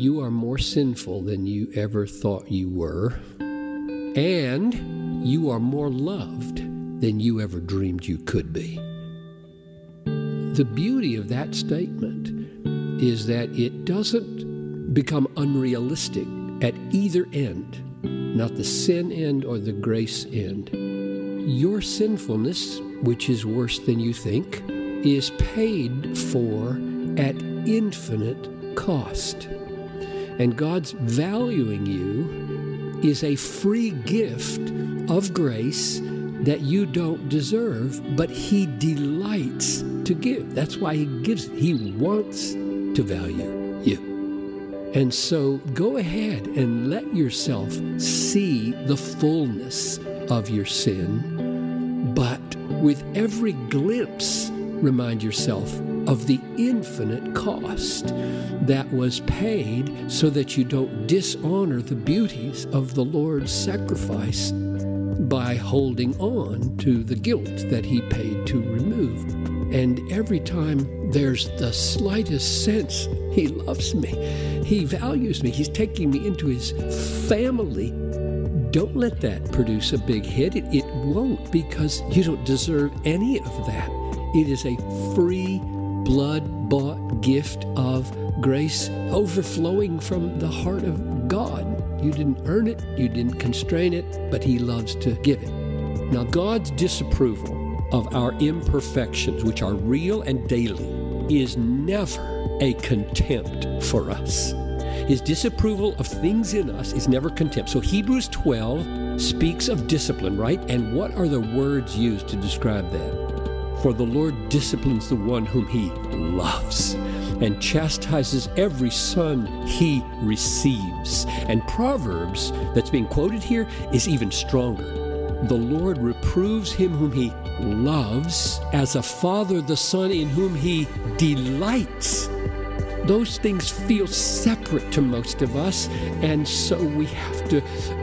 you are more sinful than you ever thought you were, and you are more loved than you ever dreamed you could be. The beauty of that statement is that it doesn't become unrealistic at either end, not the sin end or the grace end. Your sinfulness, which is worse than you think, is paid for at infinite cost. And God's valuing you is a free gift of grace that you don't deserve, but He delights to give. That's why He gives. He wants to value you. And so go ahead and let yourself see the fullness of your sin, but with every glimpse, remind yourself of the infinite cost that was paid so that you don't dishonor the beauties of the Lord's sacrifice by holding on to the guilt that He paid to remove. And every time there's the slightest sense He loves me, He values me, He's taking me into His family. Don't let that produce a big hit. It, it won't because you don't deserve any of that. It is a free, blood bought gift of grace overflowing from the heart of God. You didn't earn it, you didn't constrain it, but He loves to give it. Now, God's disapproval of our imperfections, which are real and daily, is never a contempt for us. His disapproval of things in us is never contempt. So Hebrews 12 speaks of discipline, right? And what are the words used to describe that? For the Lord disciplines the one whom he loves and chastises every son he receives. And Proverbs, that's being quoted here, is even stronger. The Lord reproves him whom he loves, as a father the son in whom he delights. Those things feel separate to most of us, and so we have to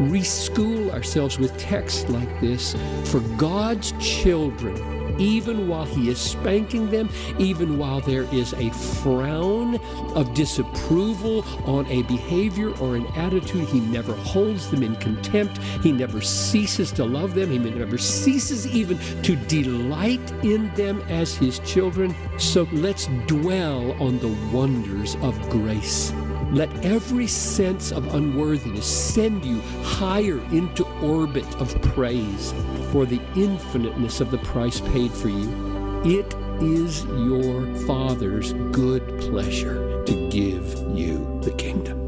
reschool ourselves with texts like this. For God's children, even while he is spanking them, even while there is a frown of disapproval on a behavior or an attitude, he never holds them in contempt. He never ceases to love them. He never ceases even to delight in them as his children. So let's dwell on the wonders of grace. Let every sense of unworthiness send you higher into orbit of praise for the infiniteness of the price paid for you. It is your Father's good pleasure to give you the kingdom.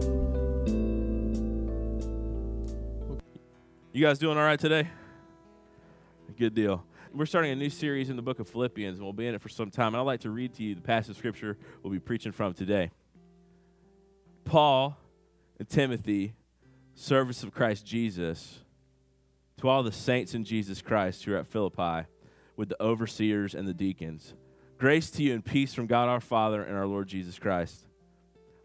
You guys doing all right today? Good deal. We're starting a new series in the book of Philippians, and we'll be in it for some time. And I'd like to read to you the passage of scripture we'll be preaching from today. Paul and Timothy, servants of Christ Jesus, to all the saints in Jesus Christ who are at Philippi, with the overseers and the deacons. Grace to you and peace from God our Father and our Lord Jesus Christ.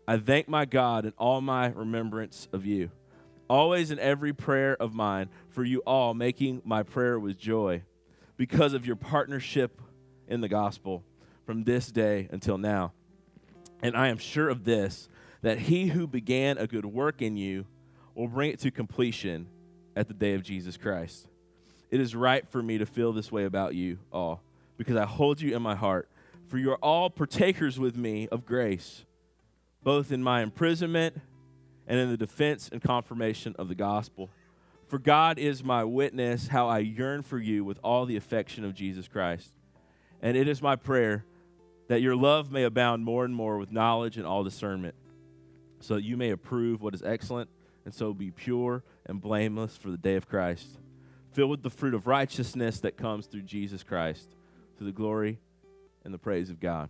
I thank my God in all my remembrance of you, always in every prayer of mine, for you all, making my prayer with joy, because of your partnership in the gospel from this day until now. And I am sure of this, that he who began a good work in you will bring it to completion at the day of Jesus Christ. It is right for me to feel this way about you all, because I hold you in my heart, for you are all partakers with me of grace, both in my imprisonment and in the defense and confirmation of the gospel. For God is my witness how I yearn for you with all the affection of Jesus Christ. And it is my prayer that your love may abound more and more with knowledge and all discernment, so that you may approve what is excellent and so be pure and blameless for the day of Christ, filled with the fruit of righteousness that comes through Jesus Christ, to the glory and the praise of God.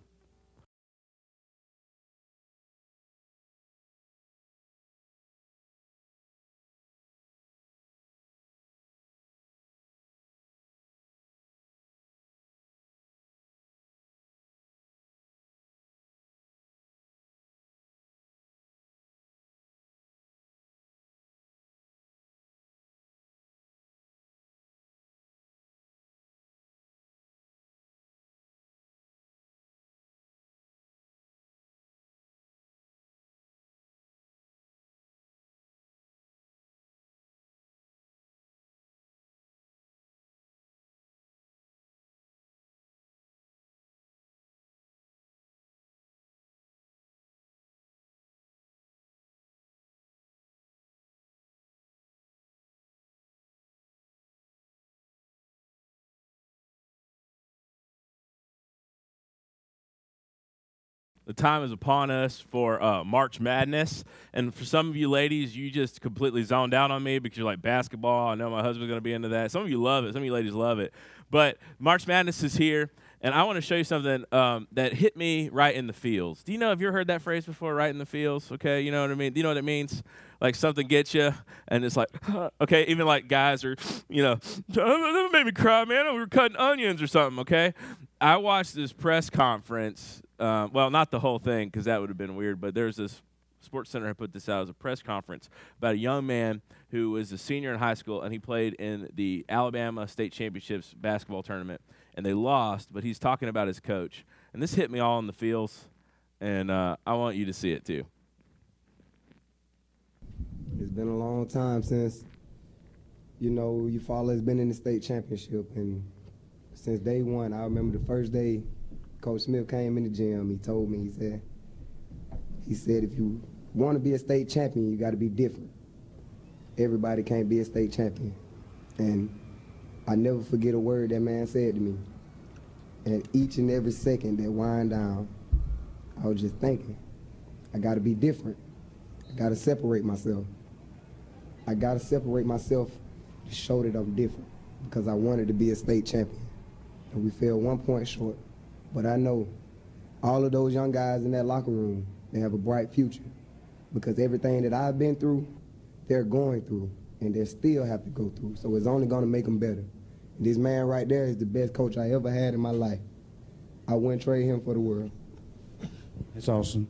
The time is upon us for uh, March Madness. And for some of you ladies, you just completely zoned out on me because you're like, basketball. I know my husband's going to be into that. Some of you love it. Some of you ladies love it. But March Madness is here. And I want to show you something um, that hit me right in the feels. Do you know, have you ever heard that phrase before, right in the feels? Okay, you know what I mean? Do you know what it means? Like something gets you, and it's like, okay, even like guys are, you know, that made me cry, man. We were cutting onions or something, okay? I watched this press conference um, well, not the whole thing because that would have been weird, but there's this Sports Center had put this out as a press conference about a young man who was a senior in high school and he played in the Alabama State Championships basketball tournament and they lost, but he's talking about his coach. And this hit me all in the feels, and uh, I want you to see it too. It's been a long time since, you know, your father's been in the state championship, and since day one, I remember the first day Coach Smith came in the gym. He told me, he said, he said, if you want to be a state champion, you got to be different. Everybody can't be a state champion. And I never forget a word that man said to me. And each and every second that wind down, I was just thinking, I got to be different. I got to separate myself. I got to separate myself to show that I'm different because I wanted to be a state champion. And we fell one point short. But I know all of those young guys in that locker room, they have a bright future because everything that I've been through, they're going through and they still have to go through. So it's only going to make them better. And this man right there is the best coach I ever had in my life. I wouldn't trade him for the world. That's awesome.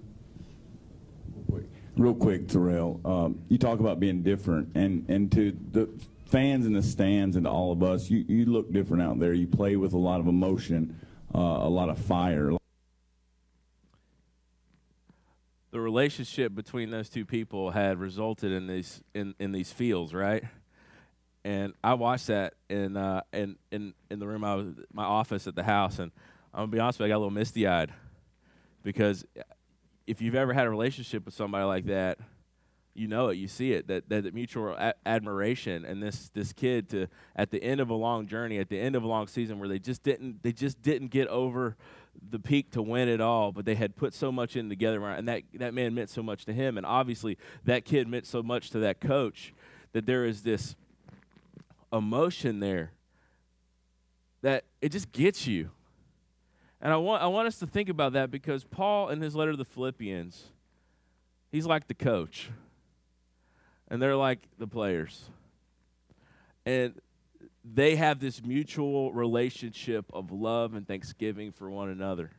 Real quick, Terrell, um, you talk about being different, and, and to the fans in the stands and to all of us, you, you look different out there. You play with a lot of emotion uh, a lot of fire. The relationship between those two people had resulted in these in, in these fields, right? And I watched that in uh, in in in the room I was my office at the house, and I'm gonna be honest with you, I got a little misty eyed because if you've ever had a relationship with somebody like that, you know it, you see it, that that, mutual a- admiration and this this kid to at the end of a long journey, at the end of a long season where they just didn't they just didn't get over the peak to win it all, but they had put so much in together, and that that man meant so much to him, and obviously that kid meant so much to that coach that there is this emotion there that it just gets you. And I want I want us to think about that because Paul in his letter to the Philippians, he's like the coach and they're like the players. And they have this mutual relationship of love and thanksgiving for one another.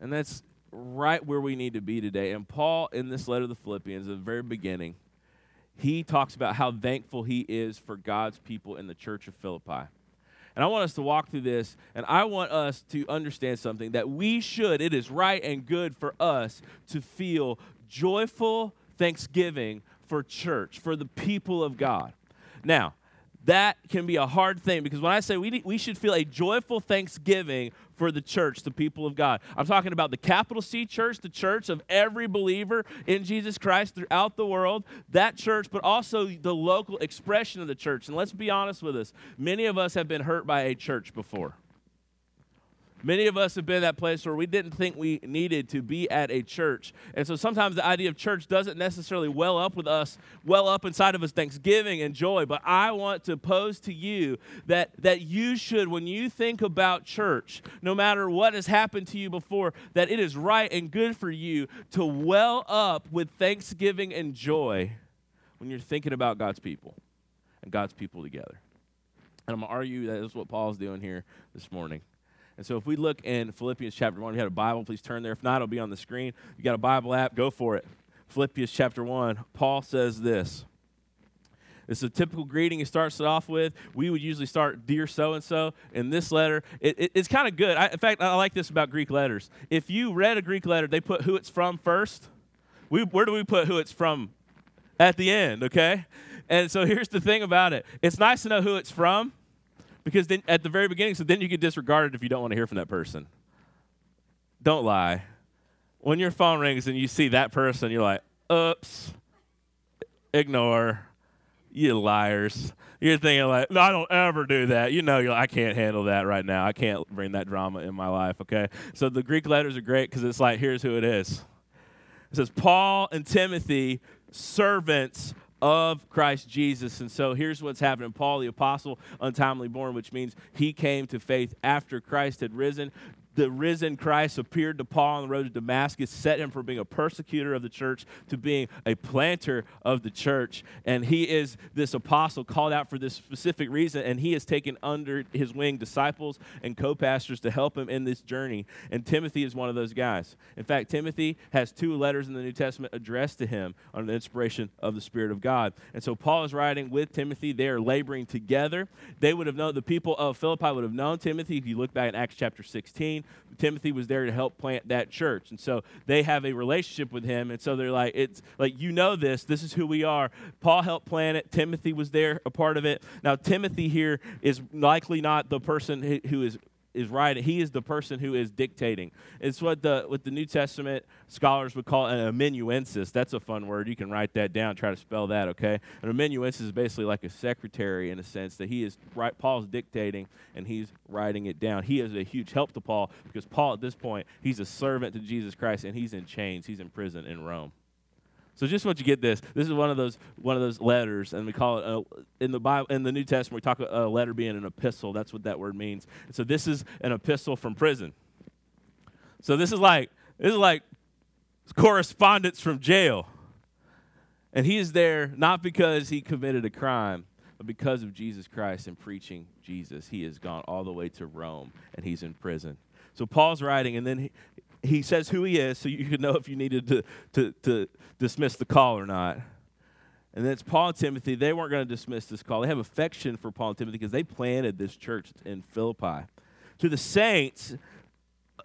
And that's right where we need to be today. And Paul, in this letter to the Philippians, at the very beginning, he talks about how thankful he is for God's people in the church of Philippi. And I want us to walk through this, and I want us to understand something that we should, it is right and good for us to feel joyful thanksgiving for church, for the people of God. Now, that can be a hard thing because when I say we, we should feel a joyful thanksgiving for the church, the people of God, I'm talking about the capital C church, the church of every believer in Jesus Christ throughout the world, that church, but also the local expression of the church. And let's be honest with us many of us have been hurt by a church before. Many of us have been that place where we didn't think we needed to be at a church. And so sometimes the idea of church doesn't necessarily well up with us, well up inside of us thanksgiving and joy. But I want to pose to you that, that you should, when you think about church, no matter what has happened to you before, that it is right and good for you to well up with thanksgiving and joy when you're thinking about God's people and God's people together. And I'm going to argue that is what Paul's doing here this morning. And so if we look in Philippians chapter 1, if you had a Bible, please turn there. If not, it'll be on the screen. You got a Bible app, go for it. Philippians chapter 1, Paul says this. Is a typical greeting he starts it off with. We would usually start, Dear so and so. In this letter, it, it, it's kind of good. I, in fact, I like this about Greek letters. If you read a Greek letter, they put who it's from first. We, where do we put who it's from? At the end, okay? And so here's the thing about it it's nice to know who it's from because then at the very beginning, so then you get disregarded if you don't want to hear from that person. Don't lie. When your phone rings and you see that person, you're like, oops, ignore. you liars. You're thinking like, no, I don't ever do that. You know, like, I can't handle that right now. I can't bring that drama in my life. Okay, so the Greek letters are great because it's like, here's who it is. It says Paul and Timothy, servants of Christ Jesus. And so here's what's happening. Paul, the apostle, untimely born, which means he came to faith after Christ had risen the risen Christ appeared to Paul on the road to Damascus, set him from being a persecutor of the church to being a planter of the church. And he is this apostle called out for this specific reason, and he has taken under his wing disciples and co pastors to help him in this journey. And Timothy is one of those guys. In fact, Timothy has two letters in the New Testament addressed to him under the inspiration of the Spirit of God. And so Paul is writing with Timothy. They are laboring together. They would have known, the people of Philippi would have known Timothy. If you look back in Acts chapter 16, Timothy was there to help plant that church. And so they have a relationship with him. And so they're like, it's like, you know this. This is who we are. Paul helped plant it. Timothy was there, a part of it. Now, Timothy here is likely not the person who is is right. He is the person who is dictating. It's what the what the New Testament scholars would call an amanuensis. That's a fun word. You can write that down. Try to spell that. Okay. An amanuensis is basically like a secretary in a sense that he is right. Paul's dictating and he's writing it down. He is a huge help to Paul because Paul at this point he's a servant to Jesus Christ and he's in chains. He's in prison in Rome. So just want you get this. This is one of those one of those letters, and we call it a, in the Bible in the New Testament. We talk about a letter being an epistle. That's what that word means. So this is an epistle from prison. So this is like this is like correspondence from jail, and he is there not because he committed a crime, but because of Jesus Christ and preaching Jesus. He has gone all the way to Rome, and he's in prison. So Paul's writing, and then he, he says who he is so you can know if you needed to, to, to dismiss the call or not. And then it's Paul and Timothy. They weren't going to dismiss this call. They have affection for Paul and Timothy because they planted this church in Philippi. To the saints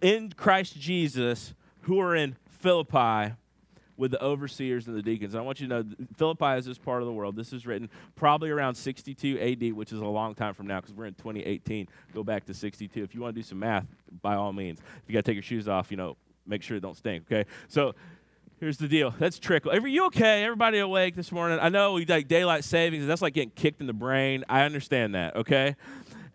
in Christ Jesus who are in Philippi with the overseers and the deacons. I want you to know Philippi is this part of the world. This is written probably around 62 AD, which is a long time from now because we're in 2018. Go back to 62. If you want to do some math, by all means. If you got to take your shoes off, you know, make sure it don't stink, okay? So here's the deal. That's trickle. Are you okay? Everybody awake this morning? I know we like daylight savings. That's like getting kicked in the brain. I understand that, okay?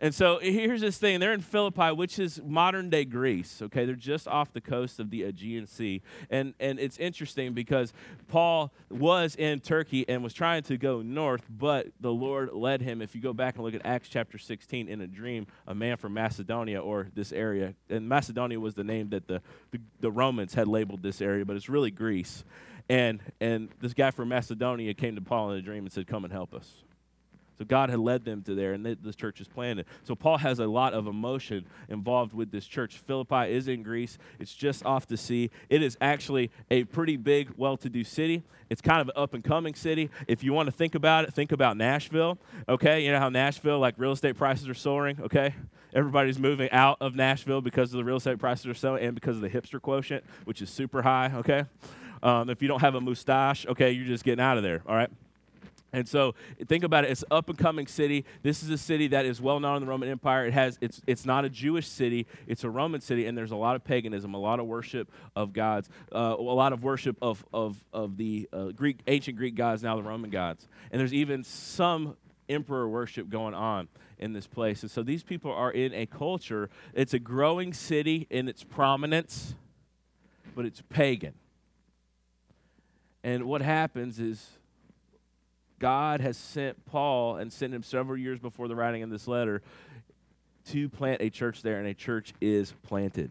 And so here's this thing. They're in Philippi, which is modern day Greece. Okay, they're just off the coast of the Aegean Sea. And and it's interesting because Paul was in Turkey and was trying to go north, but the Lord led him. If you go back and look at Acts chapter 16 in a dream, a man from Macedonia or this area, and Macedonia was the name that the, the, the Romans had labeled this area, but it's really Greece. And and this guy from Macedonia came to Paul in a dream and said, Come and help us. So God had led them to there, and this church is planted. So Paul has a lot of emotion involved with this church. Philippi is in Greece. It's just off the sea. It is actually a pretty big, well-to-do city. It's kind of an up-and-coming city. If you want to think about it, think about Nashville. Okay, you know how Nashville, like real estate prices are soaring. Okay, everybody's moving out of Nashville because of the real estate prices are so, and because of the hipster quotient, which is super high. Okay, um, if you don't have a mustache, okay, you're just getting out of there. All right. And so think about it. It's an up and coming city. This is a city that is well known in the Roman Empire. It has it's it's not a Jewish city. It's a Roman city, and there's a lot of paganism, a lot of worship of gods, uh, a lot of worship of of of the uh, Greek ancient Greek gods, now the Roman gods, and there's even some emperor worship going on in this place. And so these people are in a culture. It's a growing city in its prominence, but it's pagan. And what happens is God has sent Paul and sent him several years before the writing of this letter to plant a church there, and a church is planted.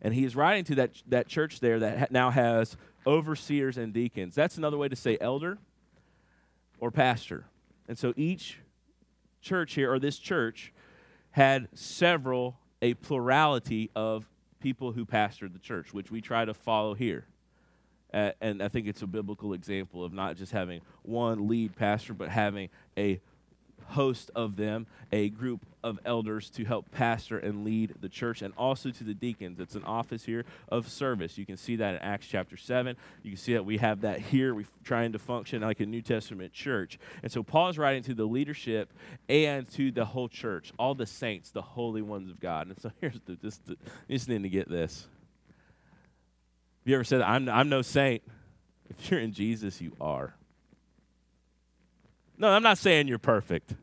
And he is writing to that, that church there that ha- now has overseers and deacons. That's another way to say elder or pastor. And so each church here, or this church, had several, a plurality of people who pastored the church, which we try to follow here. Uh, and I think it's a biblical example of not just having one lead pastor, but having a host of them, a group of elders to help pastor and lead the church, and also to the deacons. It's an office here of service. You can see that in Acts chapter 7. You can see that we have that here. We're trying to function like a New Testament church. And so Paul is writing to the leadership and to the whole church, all the saints, the holy ones of God. And so here's the, this, the just need to get this. You ever said, I'm, I'm no saint? If you're in Jesus, you are. No, I'm not saying you're perfect.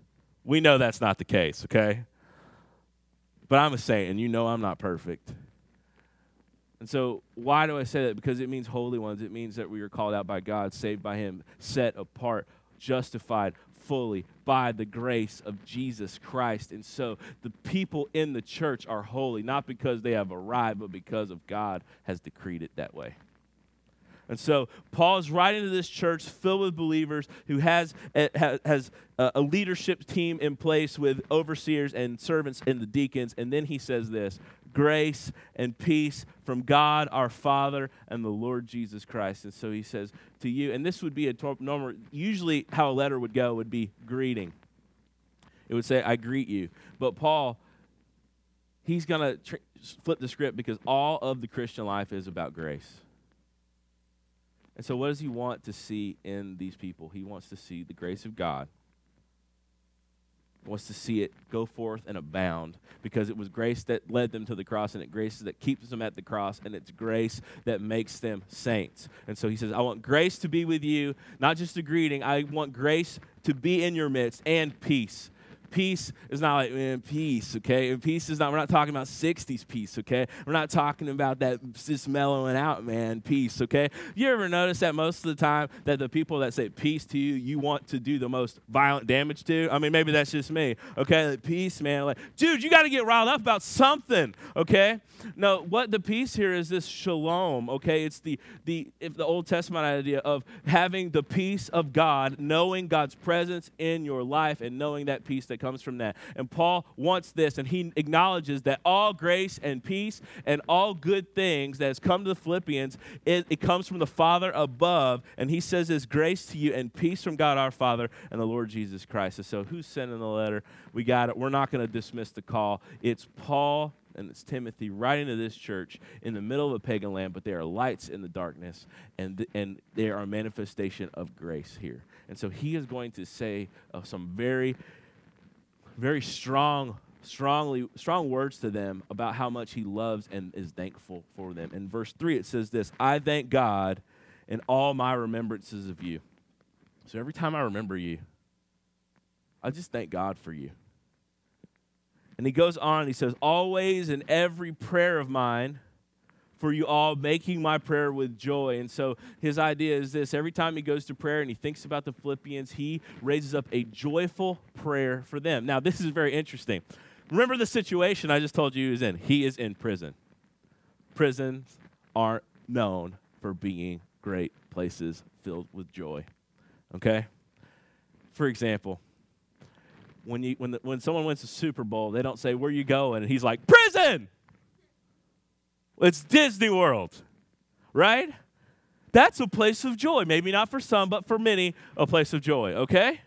We know that's not the case, okay? But I'm a saint, and you know I'm not perfect. And so, why do I say that? Because it means holy ones. It means that we are called out by God, saved by Him, set apart, justified fully by the grace of Jesus Christ. And so, the people in the church are holy, not because they have arrived, but because of God has decreed it that way. And so Paul is writing to this church filled with believers who has, eh, has uh, a leadership team in place with overseers and servants and the deacons. And then he says this grace and peace from God our Father and the Lord Jesus Christ. And so he says to you, and this would be a normal, usually how a letter would go would be greeting. It would say, I greet you. But Paul, he's going to flip the script because all of the Christian life is about grace. And so, what does he want to see in these people? He wants to see the grace of God. Wants to see it go forth and abound because it was grace that led them to the cross, and it's grace that keeps them at the cross, and it's grace that makes them saints. And so he says, I want grace to be with you, not just a greeting. I want grace to be in your midst and peace peace is not like, man, peace, okay? And peace is not, we're not talking about 60s peace, okay? We're not talking about that just mellowing out, man, peace, okay? You ever notice that most of the time that the people that say peace to you, you want to do the most violent damage to? I mean, maybe that's just me, okay? Like, peace, man. Like, dude, you got to get riled up about something, okay? No, what the peace here is this shalom, okay? It's the, the, if the Old Testament idea of having the peace of God, knowing God's presence in your life and knowing that peace that comes from that. And Paul wants this, and he acknowledges that all grace and peace and all good things that has come to the Philippians, it, it comes from the Father above. And he says, His grace to you and peace from God our Father and the Lord Jesus Christ. And so, who's sending the letter? We got it. We're not going to dismiss the call. It's Paul and it's Timothy writing to this church in the middle of a pagan land, but there are lights in the darkness, and, th- and they are a manifestation of grace here. And so he is going to say uh, some very very strong, strongly, strong words to them about how much he loves and is thankful for them. In verse 3, it says this I thank God in all my remembrances of you. So every time I remember you, I just thank God for you. And he goes on, he says, Always in every prayer of mine, for you all, making my prayer with joy. And so his idea is this every time he goes to prayer and he thinks about the Philippians, he raises up a joyful prayer for them. Now, this is very interesting. Remember the situation I just told you he was in? He is in prison. Prisons aren't known for being great places filled with joy. Okay? For example, when, you, when, the, when someone wins a Super Bowl, they don't say, Where you going? And he's like, Prison! It's Disney World, right? That's a place of joy. Maybe not for some, but for many, a place of joy, okay?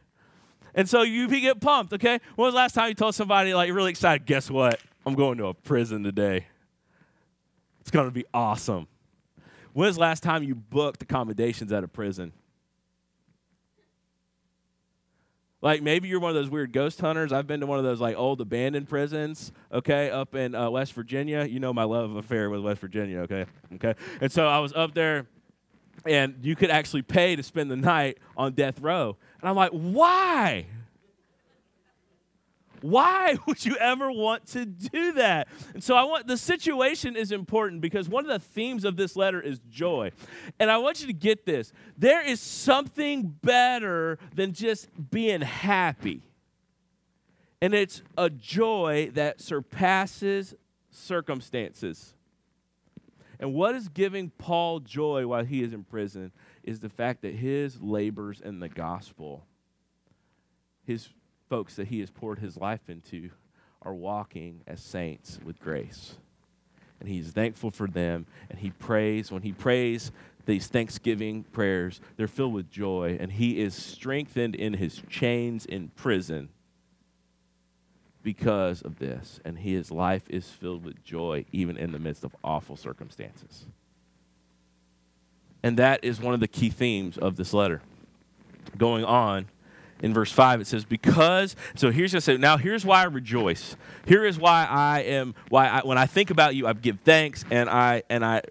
And so you get pumped, okay? When was the last time you told somebody, like, you're really excited, guess what? I'm going to a prison today. It's to be awesome. When was the last time you booked accommodations at a prison? Like maybe you're one of those weird ghost hunters. I've been to one of those like old abandoned prisons, okay, up in uh, West Virginia. You know my love affair with West Virginia, okay, okay. And so I was up there, and you could actually pay to spend the night on death row. And I'm like, why? Why would you ever want to do that? And so I want the situation is important because one of the themes of this letter is joy. And I want you to get this. There is something better than just being happy. And it's a joy that surpasses circumstances. And what is giving Paul joy while he is in prison is the fact that his labors in the gospel, his folks that he has poured his life into are walking as saints with grace. And he's thankful for them. And he prays. When he prays these thanksgiving prayers, they're filled with joy. And he is strengthened in his chains in prison because of this. And his life is filled with joy, even in the midst of awful circumstances. And that is one of the key themes of this letter. Going on, in verse 5 it says because so here's going to say now here's why i rejoice here is why i am why I, when i think about you i give thanks and i and i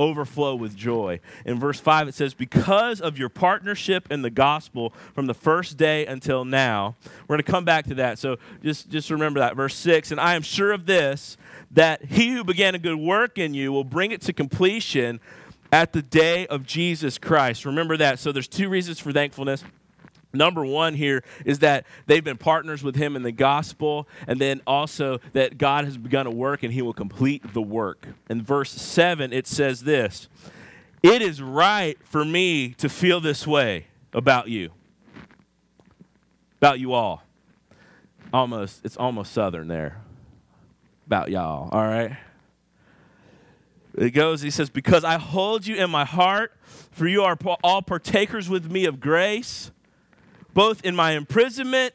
overflow with joy. In verse 5, it says, Because of your partnership in the gospel from the first day until now. We're going to come back to that. So just, just remember that. Verse 6, And I am sure of this, that he who began a good work in you will bring it to completion at the day of Jesus Christ. Remember that. So there's two reasons for thankfulness. Number one here is that they've been partners with him in the gospel, and then also that God has begun a work and he will complete the work. In verse 7, it says this It is right for me to feel this way about you, about you all. Almost, it's almost southern there. About y'all, all right? It goes, he says, Because I hold you in my heart, for you are all partakers with me of grace both in my imprisonment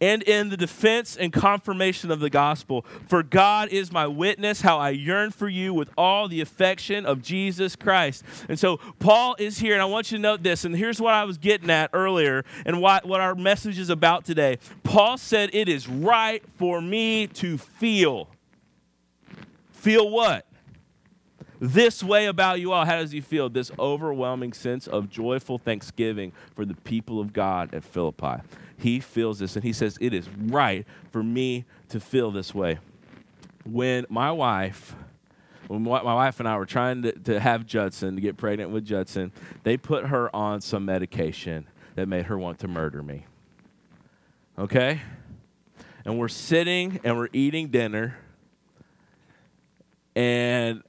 and in the defense and confirmation of the gospel. For God is my witness, how I yearn for you with all the affection of Jesus Christ. And so Paul is here, and I want you to note this, and here's what I was getting at earlier, and what, what our message is about today. Paul said, It is right for me to feel. Feel what? This way about you all. How does he feel? This overwhelming sense of joyful thanksgiving for the people of God at Philippi. He feels this and he says, It is right for me to feel this way. When my wife, when my wife and I were trying to, to have Judson, to get pregnant with Judson, they put her on some medication that made her want to murder me. Okay? And we're sitting and we're eating dinner. And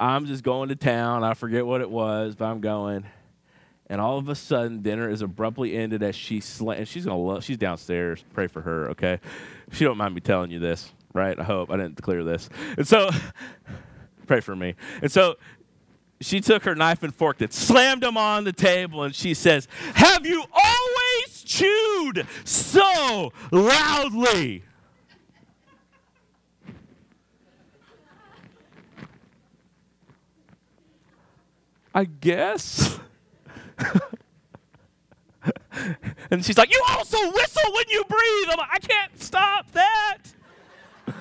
I'm just going to town. I forget what it was, but I'm going. And all of a sudden, dinner is abruptly ended as she sla- and she's gonna love. She's downstairs. Pray for her, okay? She don't mind me telling you this, right? I hope I didn't clear this. And so, pray for me. And so, she took her knife and fork and slammed them on the table, and she says, "Have you always chewed so loudly?" I guess. and she's like, You also whistle when you breathe. I'm like, I can't stop that.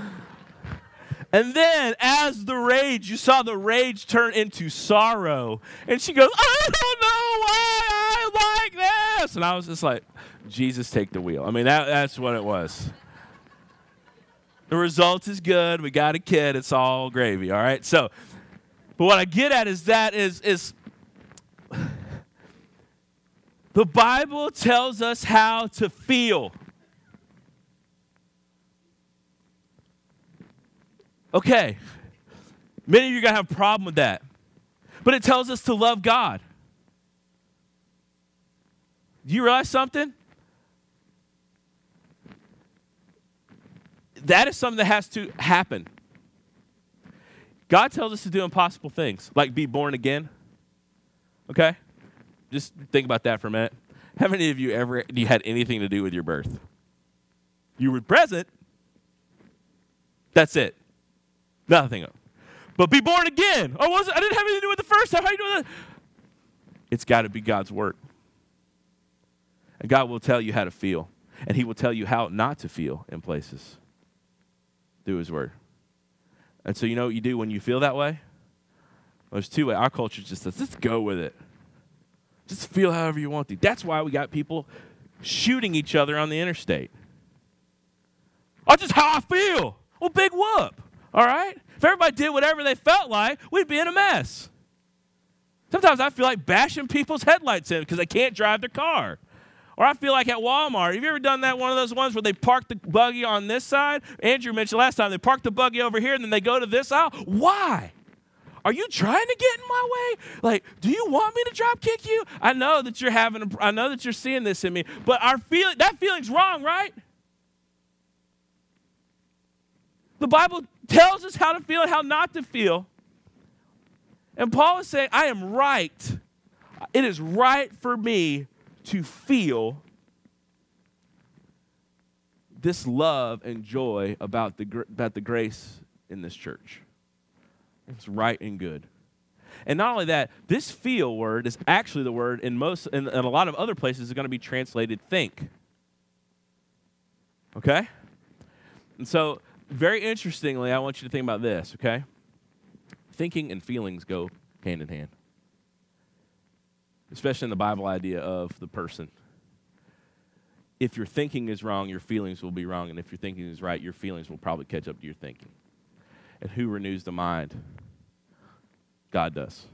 and then, as the rage, you saw the rage turn into sorrow. And she goes, I don't know why I like this. And I was just like, Jesus, take the wheel. I mean, that, that's what it was. The result is good. We got a kid. It's all gravy, all right? So, but what I get at is that is is the Bible tells us how to feel. Okay. Many of you are going to have a problem with that. But it tells us to love God. Do you realize something? That is something that has to happen. God tells us to do impossible things, like be born again. Okay? Just think about that for a minute. How many of you ever you had anything to do with your birth? You were present. That's it. Nothing. But be born again. Oh, I wasn't I didn't have anything to do with the first time. How are you doing that? It's got to be God's work. And God will tell you how to feel. And He will tell you how not to feel in places through His Word. And so, you know what you do when you feel that way? Well, there's two ways. Our culture just says, let's go with it. Just feel however you want to. That's why we got people shooting each other on the interstate. That's just how I feel. Well, big whoop. All right? If everybody did whatever they felt like, we'd be in a mess. Sometimes I feel like bashing people's headlights in because they can't drive their car. Or I feel like at Walmart, have you ever done that one of those ones where they park the buggy on this side? Andrew mentioned last time they park the buggy over here and then they go to this aisle. Why? Are you trying to get in my way? Like, do you want me to drop kick you? I know that you're having a, I know that you're seeing this in me, but our feeling that feeling's wrong, right? The Bible tells us how to feel and how not to feel. And Paul is saying, I am right. It is right for me to feel this love and joy about the, about the grace in this church. It's right and good. And not only that, this feel word is actually the word in most in a lot of other places is going to be translated think. Okay? And so, very interestingly, I want you to think about this, okay? Thinking and feelings go hand in hand. Especially in the Bible idea of the person. If your thinking is wrong, your feelings will be wrong. And if your thinking is right, your feelings will probably catch up to your thinking. And who renews the mind? God does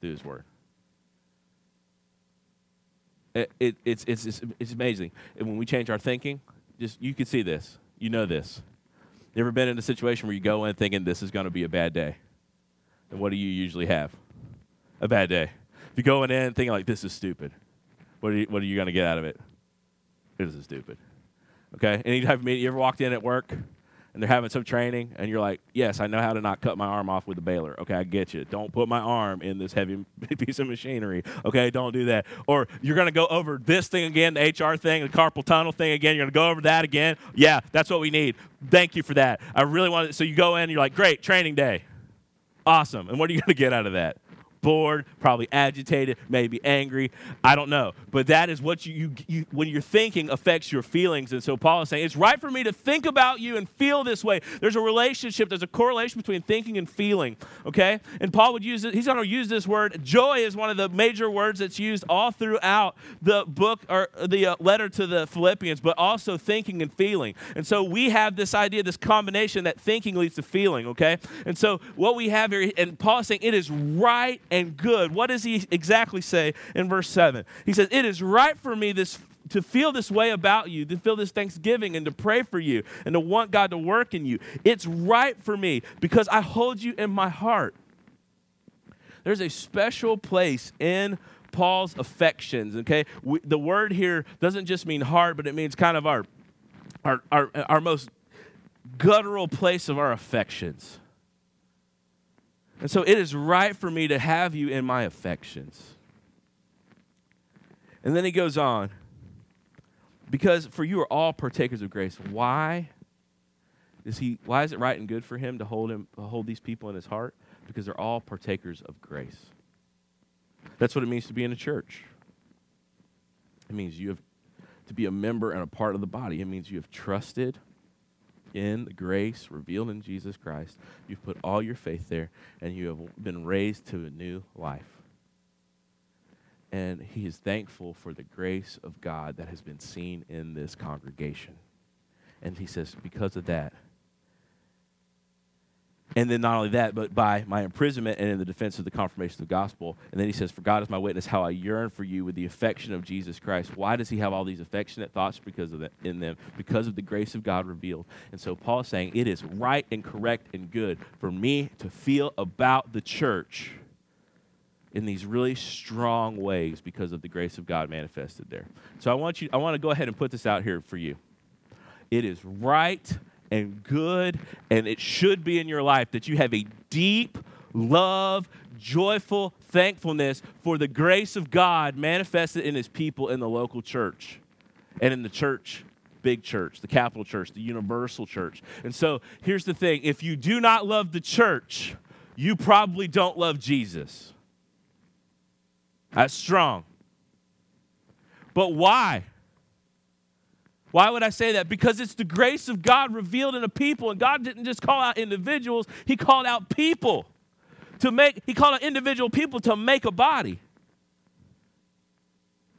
through His Word. It, it, it's, it's, it's, it's amazing. And when we change our thinking, just you can see this. You know this. You ever been in a situation where you go in thinking this is going to be a bad day? And what do you usually have? A bad day. If you go in thinking like this is stupid, what are you, what are you going to get out of it? This is stupid. Okay? Any type of meeting, you ever walked in at work and they're having some training, and you're like, yes, I know how to not cut my arm off with a baler. Okay, I get you. Don't put my arm in this heavy piece of machinery. Okay, don't do that. Or you're going to go over this thing again, the HR thing, the carpal tunnel thing again. You're going to go over that again. Yeah, that's what we need. Thank you for that. I really want it. So you go in, and you're like, great, training day. Awesome. And what are you going to get out of that? Bored, probably agitated, maybe angry. I don't know. But that is what you, you, you, when you're thinking affects your feelings. And so Paul is saying, it's right for me to think about you and feel this way. There's a relationship, there's a correlation between thinking and feeling, okay? And Paul would use it, he's going to use this word. Joy is one of the major words that's used all throughout the book or the uh, letter to the Philippians, but also thinking and feeling. And so we have this idea, this combination that thinking leads to feeling, okay? And so what we have here, and Paul is saying, it is right and good. What does he exactly say in verse 7? He says, It is right for me this to feel this way about you, to feel this thanksgiving and to pray for you and to want God to work in you. It's right for me because I hold you in my heart. There's a special place in Paul's affections, okay? We, the word here doesn't just mean heart, but it means kind of our, our, our, our most guttural place of our affections. And so it is right for me to have you in my affections. And then he goes on, because for you are all partakers of grace. Why is he why is it right and good for him to hold him hold these people in his heart? Because they're all partakers of grace. That's what it means to be in a church. It means you have to be a member and a part of the body. It means you have trusted in the grace revealed in Jesus Christ. You've put all your faith there, and you have been raised to a new life. And he is thankful for the grace of God that has been seen in this congregation. And he says, because of that, and then not only that, but by my imprisonment and in the defense of the confirmation of the gospel. And then he says, For God is my witness, how I yearn for you with the affection of Jesus Christ. Why does he have all these affectionate thoughts because of that in them? Because of the grace of God revealed. And so Paul is saying, It is right and correct and good for me to feel about the church in these really strong ways because of the grace of God manifested there. So I want you I want to go ahead and put this out here for you. It is right and good, and it should be in your life that you have a deep love, joyful thankfulness for the grace of God manifested in his people in the local church and in the church big church, the capital church, the universal church. And so here's the thing if you do not love the church, you probably don't love Jesus. That's strong. But why? Why would I say that? Because it's the grace of God revealed in a people, and God didn't just call out individuals, He called out people to make, He called out individual people to make a body.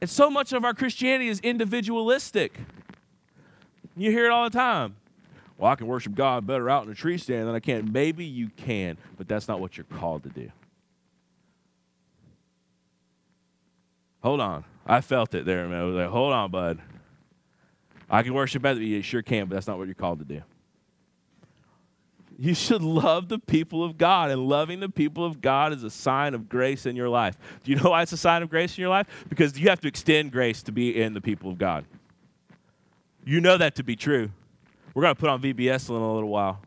And so much of our Christianity is individualistic. You hear it all the time. Well, I can worship God better out in a tree stand than I can. Maybe you can, but that's not what you're called to do. Hold on. I felt it there, man. I was like, hold on, bud. I can worship better. You sure can, but that's not what you're called to do. You should love the people of God, and loving the people of God is a sign of grace in your life. Do you know why it's a sign of grace in your life? Because you have to extend grace to be in the people of God. You know that to be true. We're going to put on VBS in a little while.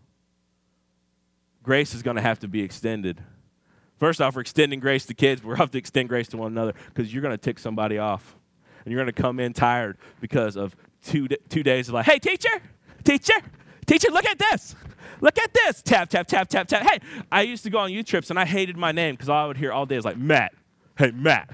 Grace is going to have to be extended. First off, we're extending grace to kids, but we have to extend grace to one another because you're going to tick somebody off. And you're going to come in tired because of two, two days of like, hey, teacher, teacher, teacher, look at this. Look at this. Tap, tap, tap, tap, tap. Hey, I used to go on youth trips and I hated my name because all I would hear all day is like, Matt. Hey, Matt.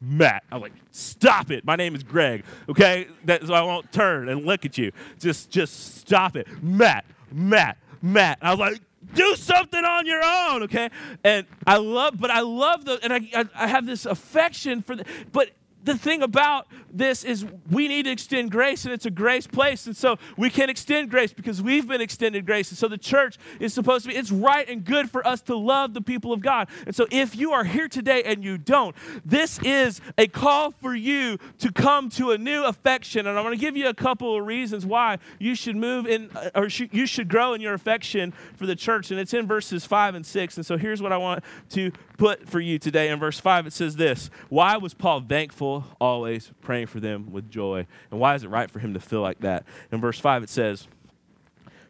Matt. I'm like, stop it. My name is Greg. Okay? That, so I won't turn and look at you. Just just stop it. Matt. Matt. Matt. I was like, do something on your own, okay? And I love, but I love the, and I, I, I have this affection for the, but the thing about this is we need to extend grace and it's a grace place and so we can extend grace because we've been extended grace and so the church is supposed to be it's right and good for us to love the people of god. And so if you are here today and you don't this is a call for you to come to a new affection and i'm going to give you a couple of reasons why you should move in uh, or you should grow in your affection for the church and it's in verses 5 and 6 and so here's what i want to put for you today in verse 5 it says this why was paul thankful always praying for them with joy. And why is it right for him to feel like that? In verse 5, it says,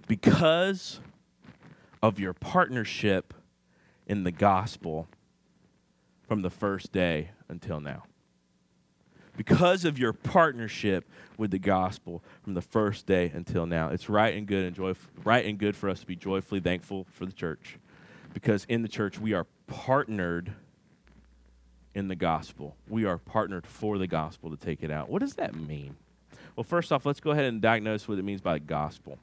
Because of your partnership in the gospel from the first day until now. Because of your partnership with the gospel from the first day until now. It's right and good and joyful, right and good for us to be joyfully thankful for the church. Because in the church we are partnered in the gospel. We are partnered for the gospel to take it out. What does that mean? Well, first off, let's go ahead and diagnose what it means by gospel.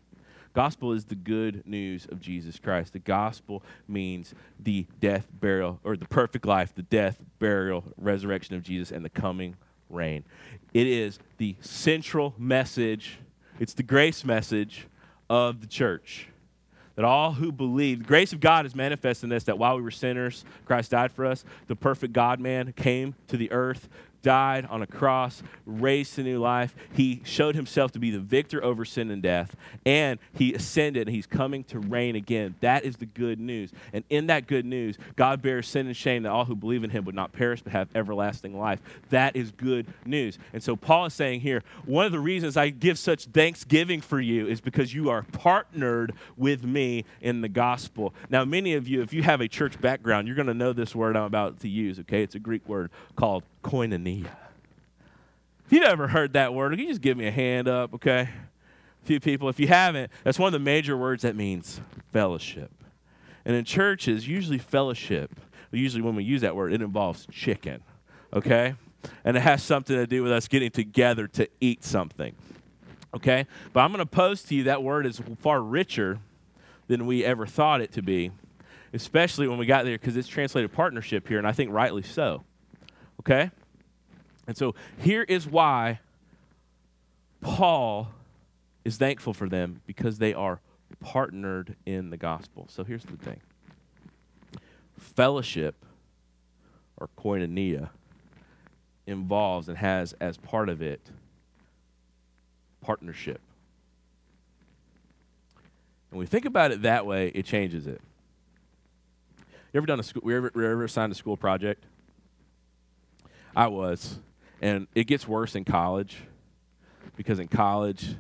Gospel is the good news of Jesus Christ. The gospel means the death, burial, or the perfect life, the death, burial, resurrection of Jesus, and the coming reign. It is the central message, it's the grace message of the church that all who believe, the grace of God is manifest in this, that while we were sinners, Christ died for us. The perfect God man came to the earth died on a cross, raised to new life. He showed himself to be the victor over sin and death, and he ascended and he's coming to reign again. That is the good news. And in that good news, God bears sin and shame that all who believe in him would not perish but have everlasting life. That is good news. And so Paul is saying here, one of the reasons I give such thanksgiving for you is because you are partnered with me in the gospel. Now, many of you, if you have a church background, you're going to know this word I'm about to use, okay? It's a Greek word called koinonia. If you've ever heard that word, can you just give me a hand up, okay? A few people. If you haven't, that's one of the major words that means fellowship. And in churches, usually fellowship, usually when we use that word, it involves chicken, okay? And it has something to do with us getting together to eat something, okay? But I'm going to pose to you that word is far richer than we ever thought it to be, especially when we got there because it's translated partnership here, and I think rightly so. Okay? And so here is why Paul is thankful for them because they are partnered in the gospel. So here's the thing fellowship or koinonia involves and has as part of it partnership. And we think about it that way, it changes it. You ever done a school? We ever, ever assigned a school project? I was. And it gets worse in college because in college,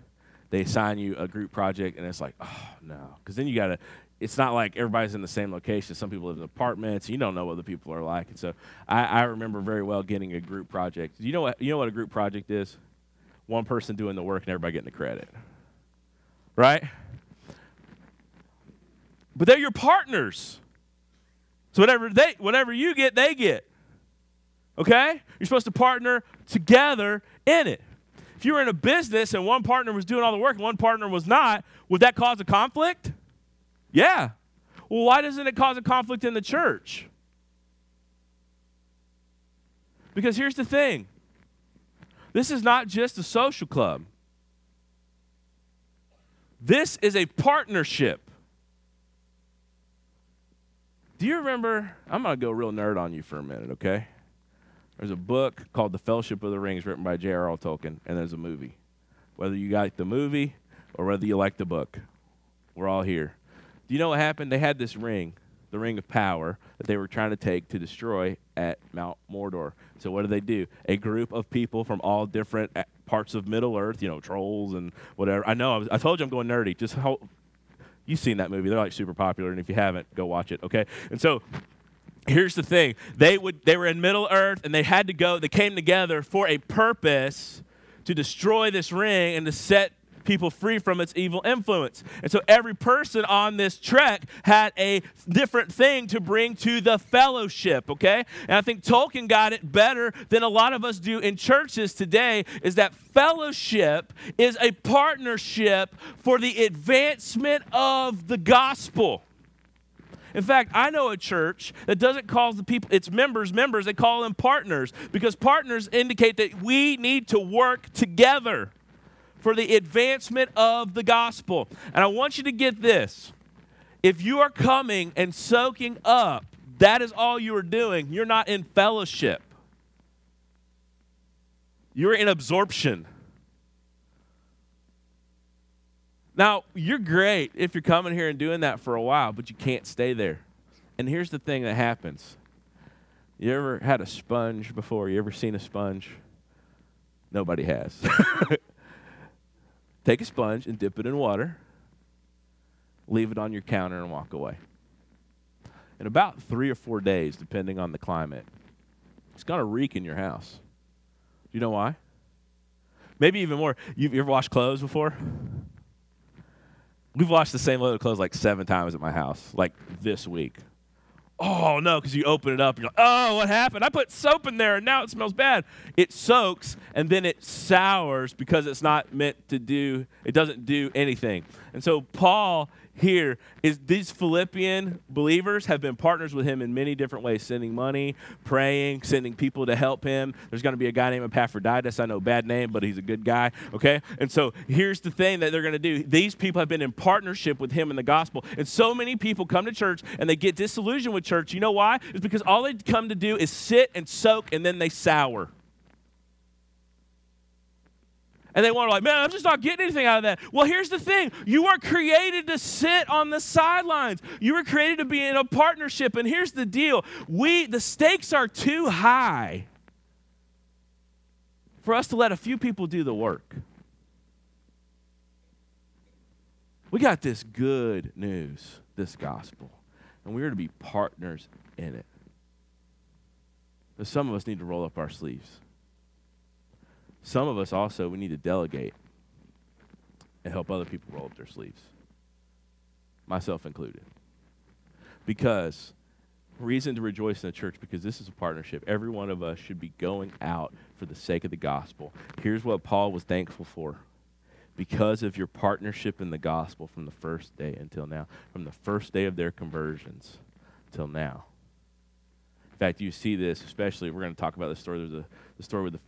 they assign you a group project and it's like, oh, no. Because then you got to, it's not like everybody's in the same location. Some people live in apartments. You don't know what the people are like. And so I, I remember very well getting a group project. You know what, you know what a group project is? One person doing the work and everybody getting the credit. Right? But they're your partners. So whatever they whatever you get, they get. Okay? You're supposed to partner together in it. If you were in a business and one partner was doing all the work and one partner was not, would that cause a conflict? Yeah. Well, why doesn't it cause a conflict in the church? Because here's the thing this is not just a social club, this is a partnership. Do you remember? I'm going to go real nerd on you for a minute, okay? There's a book called The Fellowship of the Rings written by J.R.R. Tolkien, and there's a movie. Whether you like the movie or whether you like the book, we're all here. Do you know what happened? They had this ring, the Ring of Power, that they were trying to take to destroy at Mount Mordor. So what did they do? A group of people from all different uh, parts of Middle Earth, you know, trolls and whatever. I know. I, was, I told you I'm going nerdy. Just how you've seen that movie. They're like super popular, and if you haven't, go watch it. Okay. And so here's the thing. They would they were in middle earth and they had to go they came together for a purpose to destroy this ring and to set people free from its evil influence. And so every person on this trek had a different thing to bring to the fellowship okay? And i think tolkien got it better than a lot of us do in churches today is that fellowship is a partnership for the advancement of the gospel In fact, I know a church that doesn't call the people, its members, members, they call them partners because partners indicate that we need to work together for the advancement of the gospel. And I want you to get this. If you are coming and soaking up, that is all you are doing. You're not in fellowship. You're in absorption. Now, you're great if you're coming here and doing that for a while, but you can't stay there. And here's the thing that happens. You ever had a sponge before? You ever seen a sponge? Nobody has. Take a sponge and dip it in water, leave it on your counter, and walk away. In about three or four days, depending on the climate, it's going to reek in your house. Do you know why? Maybe even more. You've, you ever washed clothes before? We've washed the same load of clothes like seven times at my house, like this week. Oh no, because you open it up you're like, oh, what happened? I put soap in there and now it smells bad. It soaks and then it sours because it's not meant to do, it doesn't do anything. And so Paul here is these Philippian believers have been partners with him in many different ways, sending money, praying, sending people to help him. There's going to be a guy named Epaphroditus. I know bad name, but he's a good guy. Okay, and so here's the thing that they're going to do. These people have been in partnership with him in the gospel, and so many people come to church and they get disillusioned with church. You know why? It's because all they come to do is sit and soak, and then they sour. And they want to like, man, I'm just not getting anything out of that. Well, here's the thing. You are created to sit on the sidelines. You were created to be in a partnership. And here's the deal. We the stakes are too high for us to let a few people do the work. We got this good news, this gospel, and we are to be partners in it. But some of us need to roll up our sleeves. Some of us also, we need to delegate and help other people roll up their sleeves, myself included. Because, reason to rejoice in the church, because this is a partnership. Every one of us should be going out for the sake of the gospel. Here's what Paul was thankful for. Because of your partnership in the gospel from the first day until now, from the first day of their conversions till now. In fact, you see this, especially, we're going to talk about the story. There's a, the story with the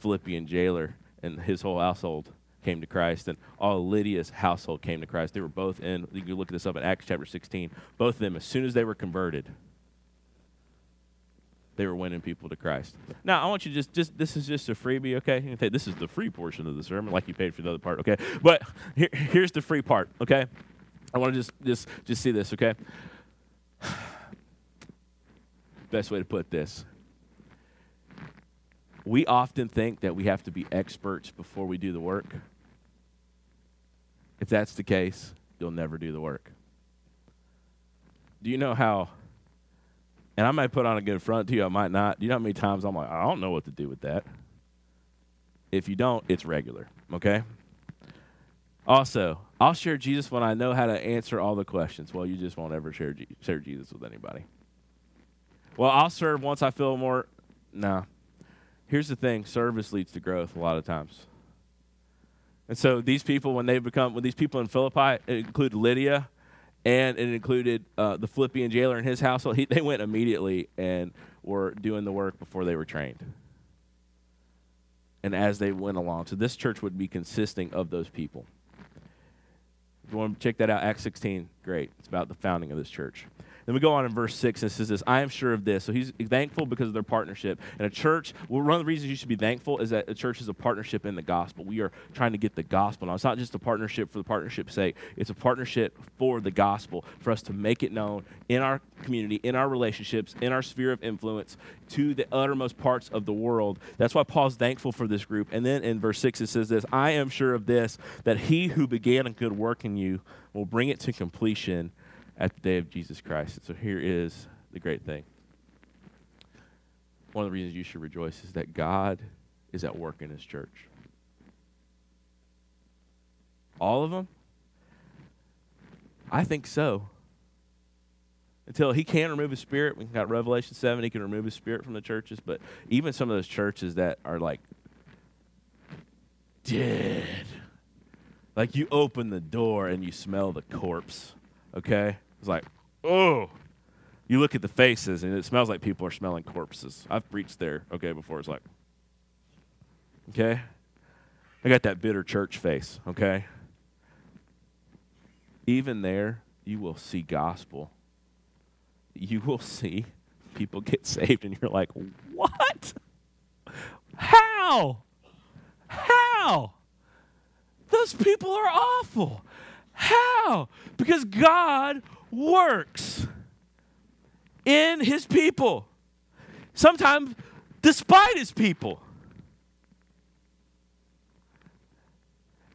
Philippian jailer and his whole household came to Christ, and all Lydia's household came to Christ. They were both in, you can look this up in Acts chapter 16. Both of them, as soon as they were converted, they were winning people to Christ. Now, I want you to just, just this is just a freebie, okay? This is the free portion of the sermon, like you paid for the other part, okay? But here, here's the free part, okay? I want to just, just, just see this, okay? Best way to put this we often think that we have to be experts before we do the work. If that's the case, you'll never do the work. Do you know how? And I might put on a good front to you, I might not. Do you know how many times I'm like, I don't know what to do with that? If you don't, it's regular, okay? Also, I'll share Jesus when I know how to answer all the questions. Well, you just won't ever share, share Jesus with anybody. Well, I'll serve once I feel more. No, here's the thing service leads to growth a lot of times. And so these people, when they become, when these people in Philippi, it included Lydia and it included uh, the Philippian jailer and his household, he, they went immediately and were doing the work before they were trained. And as they went along. So this church would be consisting of those people. If you want to check that out, Acts 16, great. It's about the founding of this church. Then we go on in verse 6 and it says this I am sure of this. So he's thankful because of their partnership. And a church, well, one of the reasons you should be thankful is that a church is a partnership in the gospel. We are trying to get the gospel. Now, it's not just a partnership for the partnership's sake, it's a partnership for the gospel, for us to make it known in our community, in our relationships, in our sphere of influence to the uttermost parts of the world. That's why Paul's thankful for this group. And then in verse 6, it says this I am sure of this, that he who began a good work in you will bring it to completion at the day of Jesus Christ. And so here is the great thing. One of the reasons you should rejoice is that God is at work in his church. All of them? I think so. Until he can remove his spirit, we got Revelation 7, he can remove his spirit from the churches, but even some of those churches that are like dead. Like you open the door and you smell the corpse, okay? It's like, oh, you look at the faces and it smells like people are smelling corpses. I've preached there, okay, before. It's like, okay? I got that bitter church face, okay? Even there, you will see gospel. You will see people get saved, and you're like, what? How? How? Those people are awful. How? Because God works in his people, sometimes despite his people.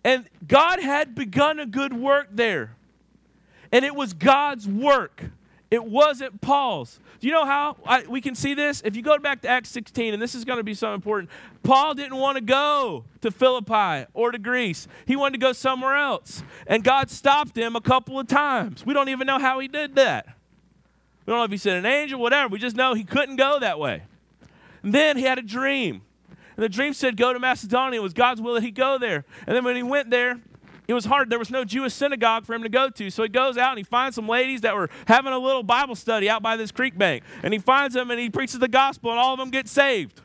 And God had begun a good work there. And it was God's work. It wasn't Paul's. Do you know how I, we can see this? If you go back to Acts 16, and this is going to be so important, Paul didn't want to go to Philippi or to Greece. He wanted to go somewhere else. And God stopped him a couple of times. We don't even know how he did that. We don't know if he sent an angel, whatever. We just know he couldn't go that way. And then he had a dream. And the dream said, Go to Macedonia. It was God's will that he go there. And then when he went there, it was hard. There was no Jewish synagogue for him to go to. So he goes out and he finds some ladies that were having a little Bible study out by this creek bank. And he finds them and he preaches the gospel, and all of them get saved.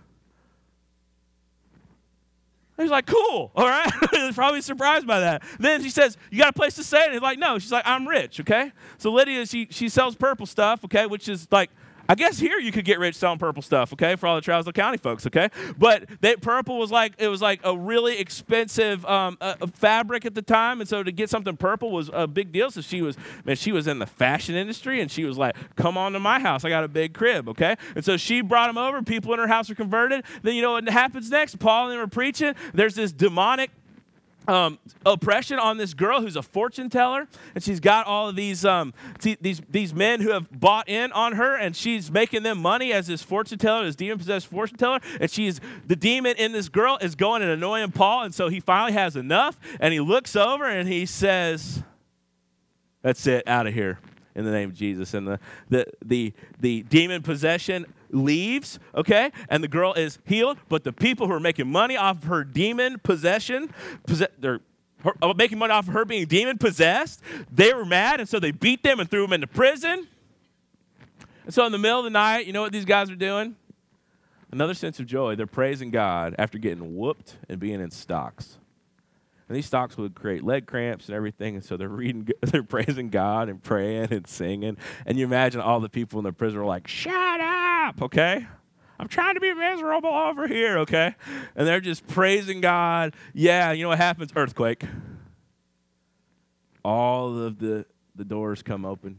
He's like, cool, all right? He's probably surprised by that. Then she says, You got a place to stay? And he's like, No. She's like, I'm rich, okay? So Lydia, she, she sells purple stuff, okay, which is like I guess here you could get rich selling purple stuff, okay, for all the Trousdale County folks, okay. But that purple was like it was like a really expensive um, uh, fabric at the time, and so to get something purple was a big deal. So she was man, she was in the fashion industry, and she was like, "Come on to my house, I got a big crib, okay." And so she brought them over. People in her house were converted. Then you know what happens next? Paul and them were preaching. There's this demonic um, oppression on this girl who's a fortune teller, and she's got all of these um, t- these these men who have bought in on her, and she's making them money as this fortune teller, this demon possessed fortune teller, and she's the demon in this girl is going and annoying Paul, and so he finally has enough, and he looks over and he says, "That's it, out of here." In the name of Jesus, and the the the, the demon possession leaves, okay, and the girl is healed, but the people who are making money off of her demon possession, possess, they're her, uh, making money off of her being demon possessed, they were mad, and so they beat them and threw them into prison. And so in the middle of the night, you know what these guys are doing? Another sense of joy. They're praising God after getting whooped and being in stocks. And these stocks would create leg cramps and everything. And so they're reading, they're praising God and praying and singing. And you imagine all the people in the prison are like, shut up, okay? I'm trying to be miserable over here, okay? And they're just praising God. Yeah, you know what happens? Earthquake. All of the, the doors come open.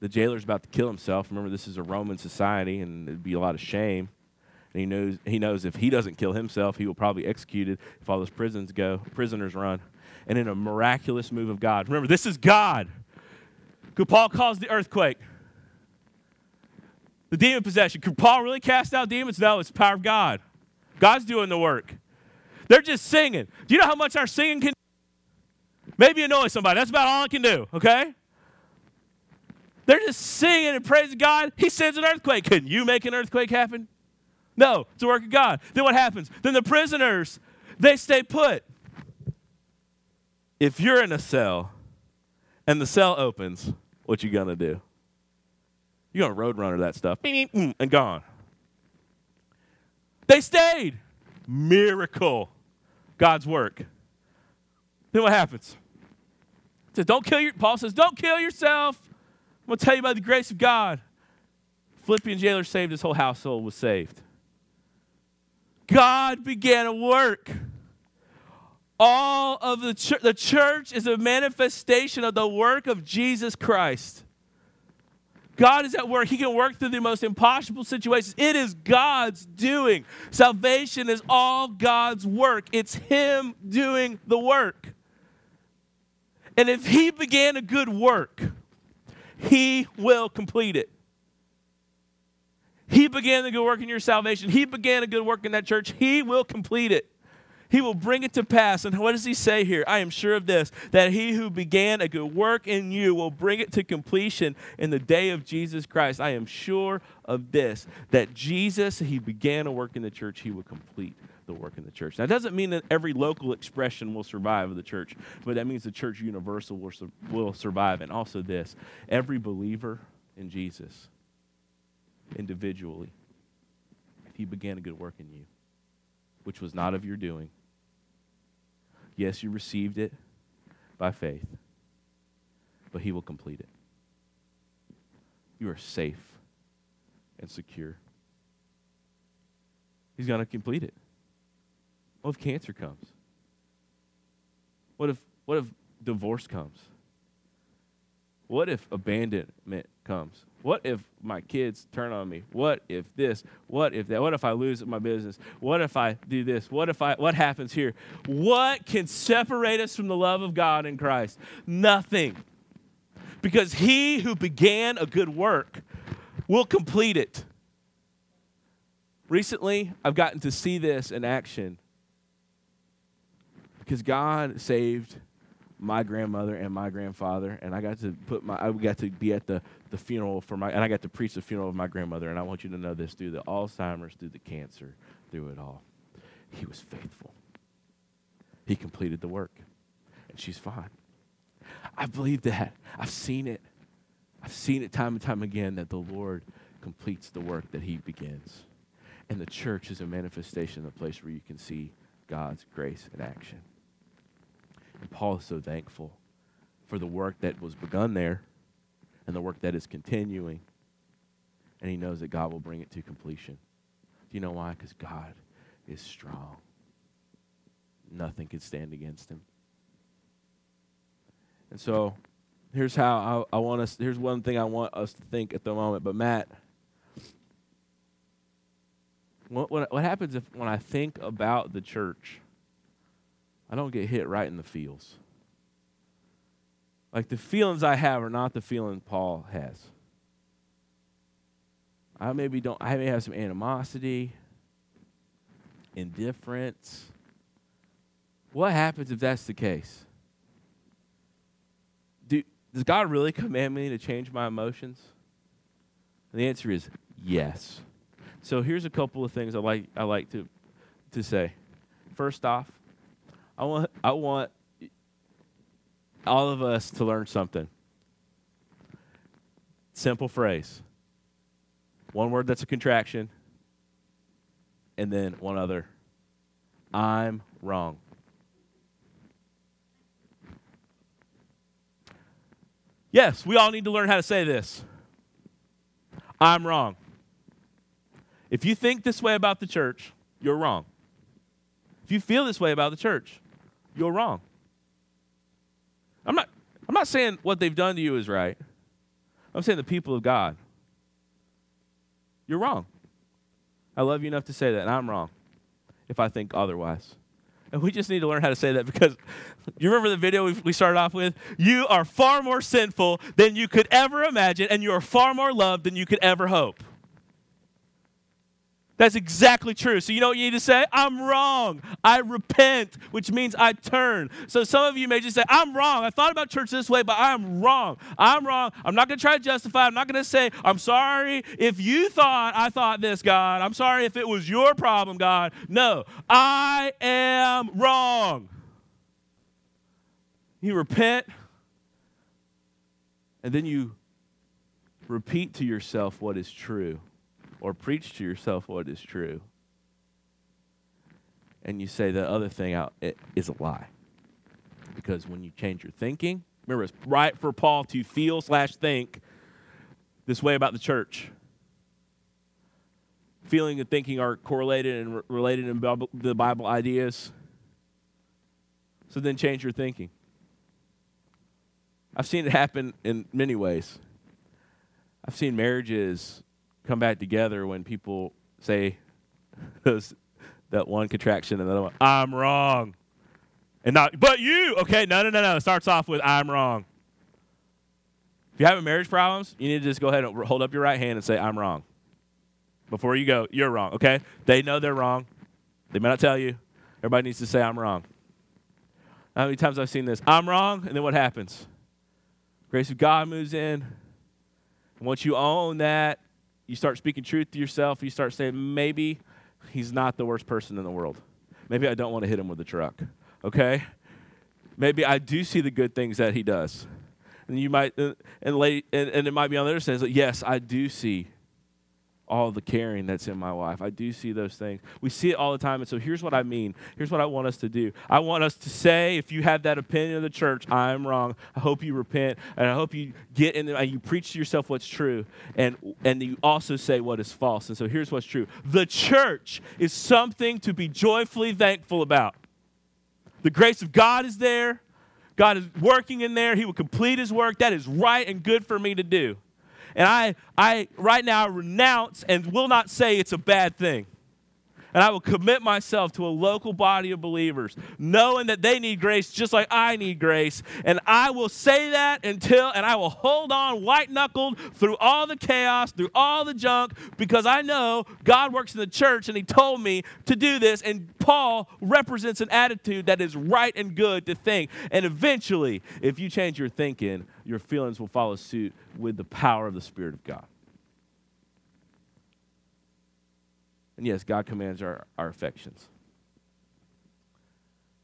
The jailer's about to kill himself. Remember, this is a Roman society, and it'd be a lot of shame. And he knows, he knows if he doesn't kill himself, he will probably executed if all those prisons go, prisoners run. And in a miraculous move of God, remember, this is God. Could Paul cause the earthquake? The demon possession. Could Paul really cast out demons? No, it's the power of God. God's doing the work. They're just singing. Do you know how much our singing can Maybe annoy somebody. That's about all it can do, okay? They're just singing and praising God. He sends an earthquake. Can you make an earthquake happen? No, it's a work of God. Then what happens? Then the prisoners, they stay put. If you're in a cell and the cell opens, what you gonna do? You're gonna roadrunner that stuff mm, and gone. They stayed. Miracle. God's work. Then what happens? Says, don't kill your Paul says, don't kill yourself. I'm gonna tell you about the grace of God. Philippian jailer saved, his whole household was saved. God began a work. All of the church, the church is a manifestation of the work of Jesus Christ. God is at work. He can work through the most impossible situations. It is God's doing. Salvation is all God's work. It's Him doing the work. And if He began a good work, He will complete it. He began the good work in your salvation. He began a good work in that church. He will complete it. He will bring it to pass. And what does he say here? I am sure of this, that he who began a good work in you will bring it to completion in the day of Jesus Christ. I am sure of this, that Jesus, he began a work in the church, he will complete the work in the church. That doesn't mean that every local expression will survive of the church, but that means the church universal will, will survive. And also this every believer in Jesus, individually, if he began a good work in you, which was not of your doing, yes, you received it by faith, but he will complete it. You are safe and secure. He's going to complete it. What if cancer comes? What if what if divorce comes? What if abandonment comes? What if my kids turn on me? What if this? What if that? What if I lose my business? What if I do this? What if I what happens here? What can separate us from the love of God in Christ? Nothing. Because he who began a good work will complete it. Recently, I've gotten to see this in action because God saved my grandmother and my grandfather, and I got to put my I got to be at the, the funeral for my and I got to preach the funeral of my grandmother. And I want you to know this: through the Alzheimer's, through the cancer, through it all, he was faithful. He completed the work, and she's fine. I believe that. I've seen it. I've seen it time and time again that the Lord completes the work that He begins, and the church is a manifestation, of a place where you can see God's grace in action. And Paul is so thankful for the work that was begun there and the work that is continuing. And he knows that God will bring it to completion. Do you know why? Because God is strong. Nothing can stand against him. And so here's how I, I want us, here's one thing I want us to think at the moment. But Matt, what, what, what happens if when I think about the church, I don't get hit right in the feels. Like the feelings I have are not the feeling Paul has. I maybe don't I may have some animosity, indifference. What happens if that's the case? Do, does God really command me to change my emotions? And the answer is yes. So here's a couple of things I like I like to to say. First off, I want I want all of us to learn something. Simple phrase. One word that's a contraction, and then one other. I'm wrong. Yes, we all need to learn how to say this. I'm wrong. If you think this way about the church, you're wrong. If you feel this way about the church, you're wrong. I'm not, I'm not saying what they've done to you is right. I'm saying the people of God. You're wrong. I love you enough to say that, and I'm wrong if I think otherwise. And we just need to learn how to say that because you remember the video we started off with? You are far more sinful than you could ever imagine, and you are far more loved than you could ever hope. That's exactly true. So, you know what you need to say? I'm wrong. I repent, which means I turn. So, some of you may just say, I'm wrong. I thought about church this way, but I'm wrong. I'm wrong. I'm not going to try to justify. I'm not going to say, I'm sorry if you thought I thought this, God. I'm sorry if it was your problem, God. No, I am wrong. You repent, and then you repeat to yourself what is true or preach to yourself what is true, and you say the other thing out it is a lie. Because when you change your thinking, remember it's right for Paul to feel slash think this way about the church. Feeling and thinking are correlated and related in the Bible ideas. So then change your thinking. I've seen it happen in many ways. I've seen marriages come back together when people say that one contraction and the other one. I'm wrong. And not, but you. Okay, no, no, no, no. It starts off with I'm wrong. If you're having marriage problems, you need to just go ahead and hold up your right hand and say, I'm wrong. Before you go, you're wrong, okay? They know they're wrong. They may not tell you, Everybody needs to say, I'm wrong. How many times I've seen this? I'm wrong, and then what happens? Grace of God moves in. Once you own that, you start speaking truth to yourself. You start saying, maybe he's not the worst person in the world. Maybe I don't want to hit him with a truck. Okay? Maybe I do see the good things that he does. And you might, and, late, and, and it might be on the other side. Yes, I do see all the caring that's in my life. I do see those things. We see it all the time. And so here's what I mean. Here's what I want us to do. I want us to say, if you have that opinion of the church, I'm wrong. I hope you repent. And I hope you get in there and you preach to yourself what's true. And, and you also say what is false. And so here's what's true the church is something to be joyfully thankful about. The grace of God is there. God is working in there. He will complete his work. That is right and good for me to do. And I, I right now renounce and will not say it's a bad thing. And I will commit myself to a local body of believers, knowing that they need grace just like I need grace. And I will say that until, and I will hold on white knuckled through all the chaos, through all the junk, because I know God works in the church and He told me to do this. And Paul represents an attitude that is right and good to think. And eventually, if you change your thinking, your feelings will follow suit with the power of the Spirit of God. And yes, God commands our, our affections.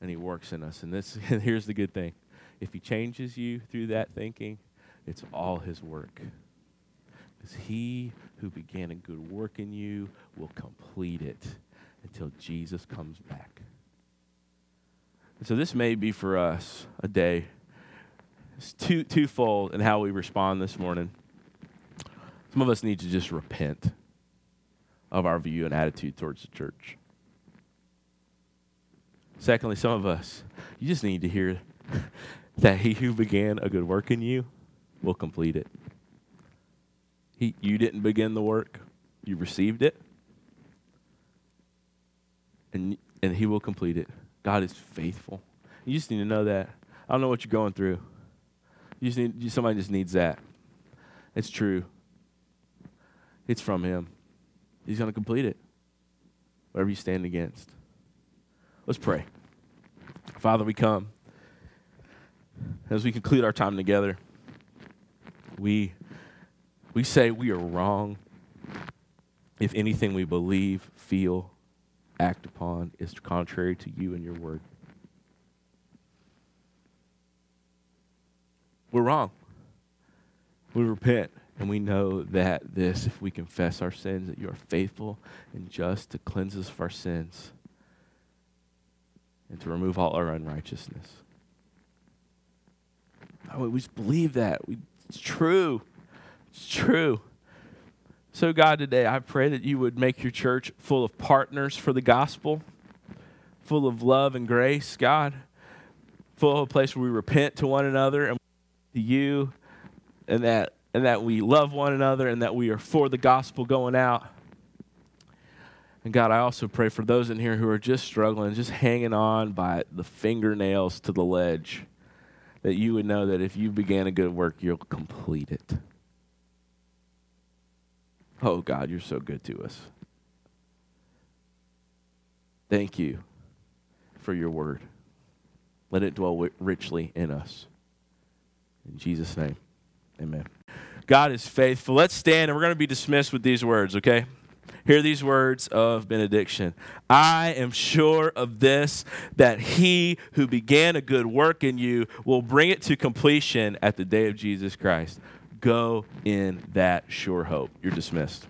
And He works in us. And this and here's the good thing. If He changes you through that thinking, it's all His work. Because He who began a good work in you will complete it until Jesus comes back. And so this may be for us a day. It's two, twofold in how we respond this morning. Some of us need to just repent of our view and attitude towards the church. Secondly, some of us, you just need to hear that he who began a good work in you will complete it. He, you didn't begin the work, you received it, and, and he will complete it. God is faithful. You just need to know that. I don't know what you're going through. You just need, somebody just needs that. It's true. It's from him. He's going to complete it, whatever you stand against. Let's pray. Father, we come. As we conclude our time together, we, we say we are wrong if anything we believe, feel, act upon is contrary to you and your word. We're wrong. We repent. And we know that this, if we confess our sins, that you are faithful and just to cleanse us of our sins and to remove all our unrighteousness. Oh, we just believe that. We, it's true. It's true. So, God, today I pray that you would make your church full of partners for the gospel, full of love and grace, God, full of a place where we repent to one another and to you, and that and that we love one another and that we are for the gospel going out. And God, I also pray for those in here who are just struggling, just hanging on by the fingernails to the ledge, that you would know that if you began a good work, you'll complete it. Oh, God, you're so good to us. Thank you for your word. Let it dwell richly in us. In Jesus' name, amen. God is faithful. Let's stand and we're going to be dismissed with these words, okay? Hear these words of benediction. I am sure of this, that he who began a good work in you will bring it to completion at the day of Jesus Christ. Go in that sure hope. You're dismissed.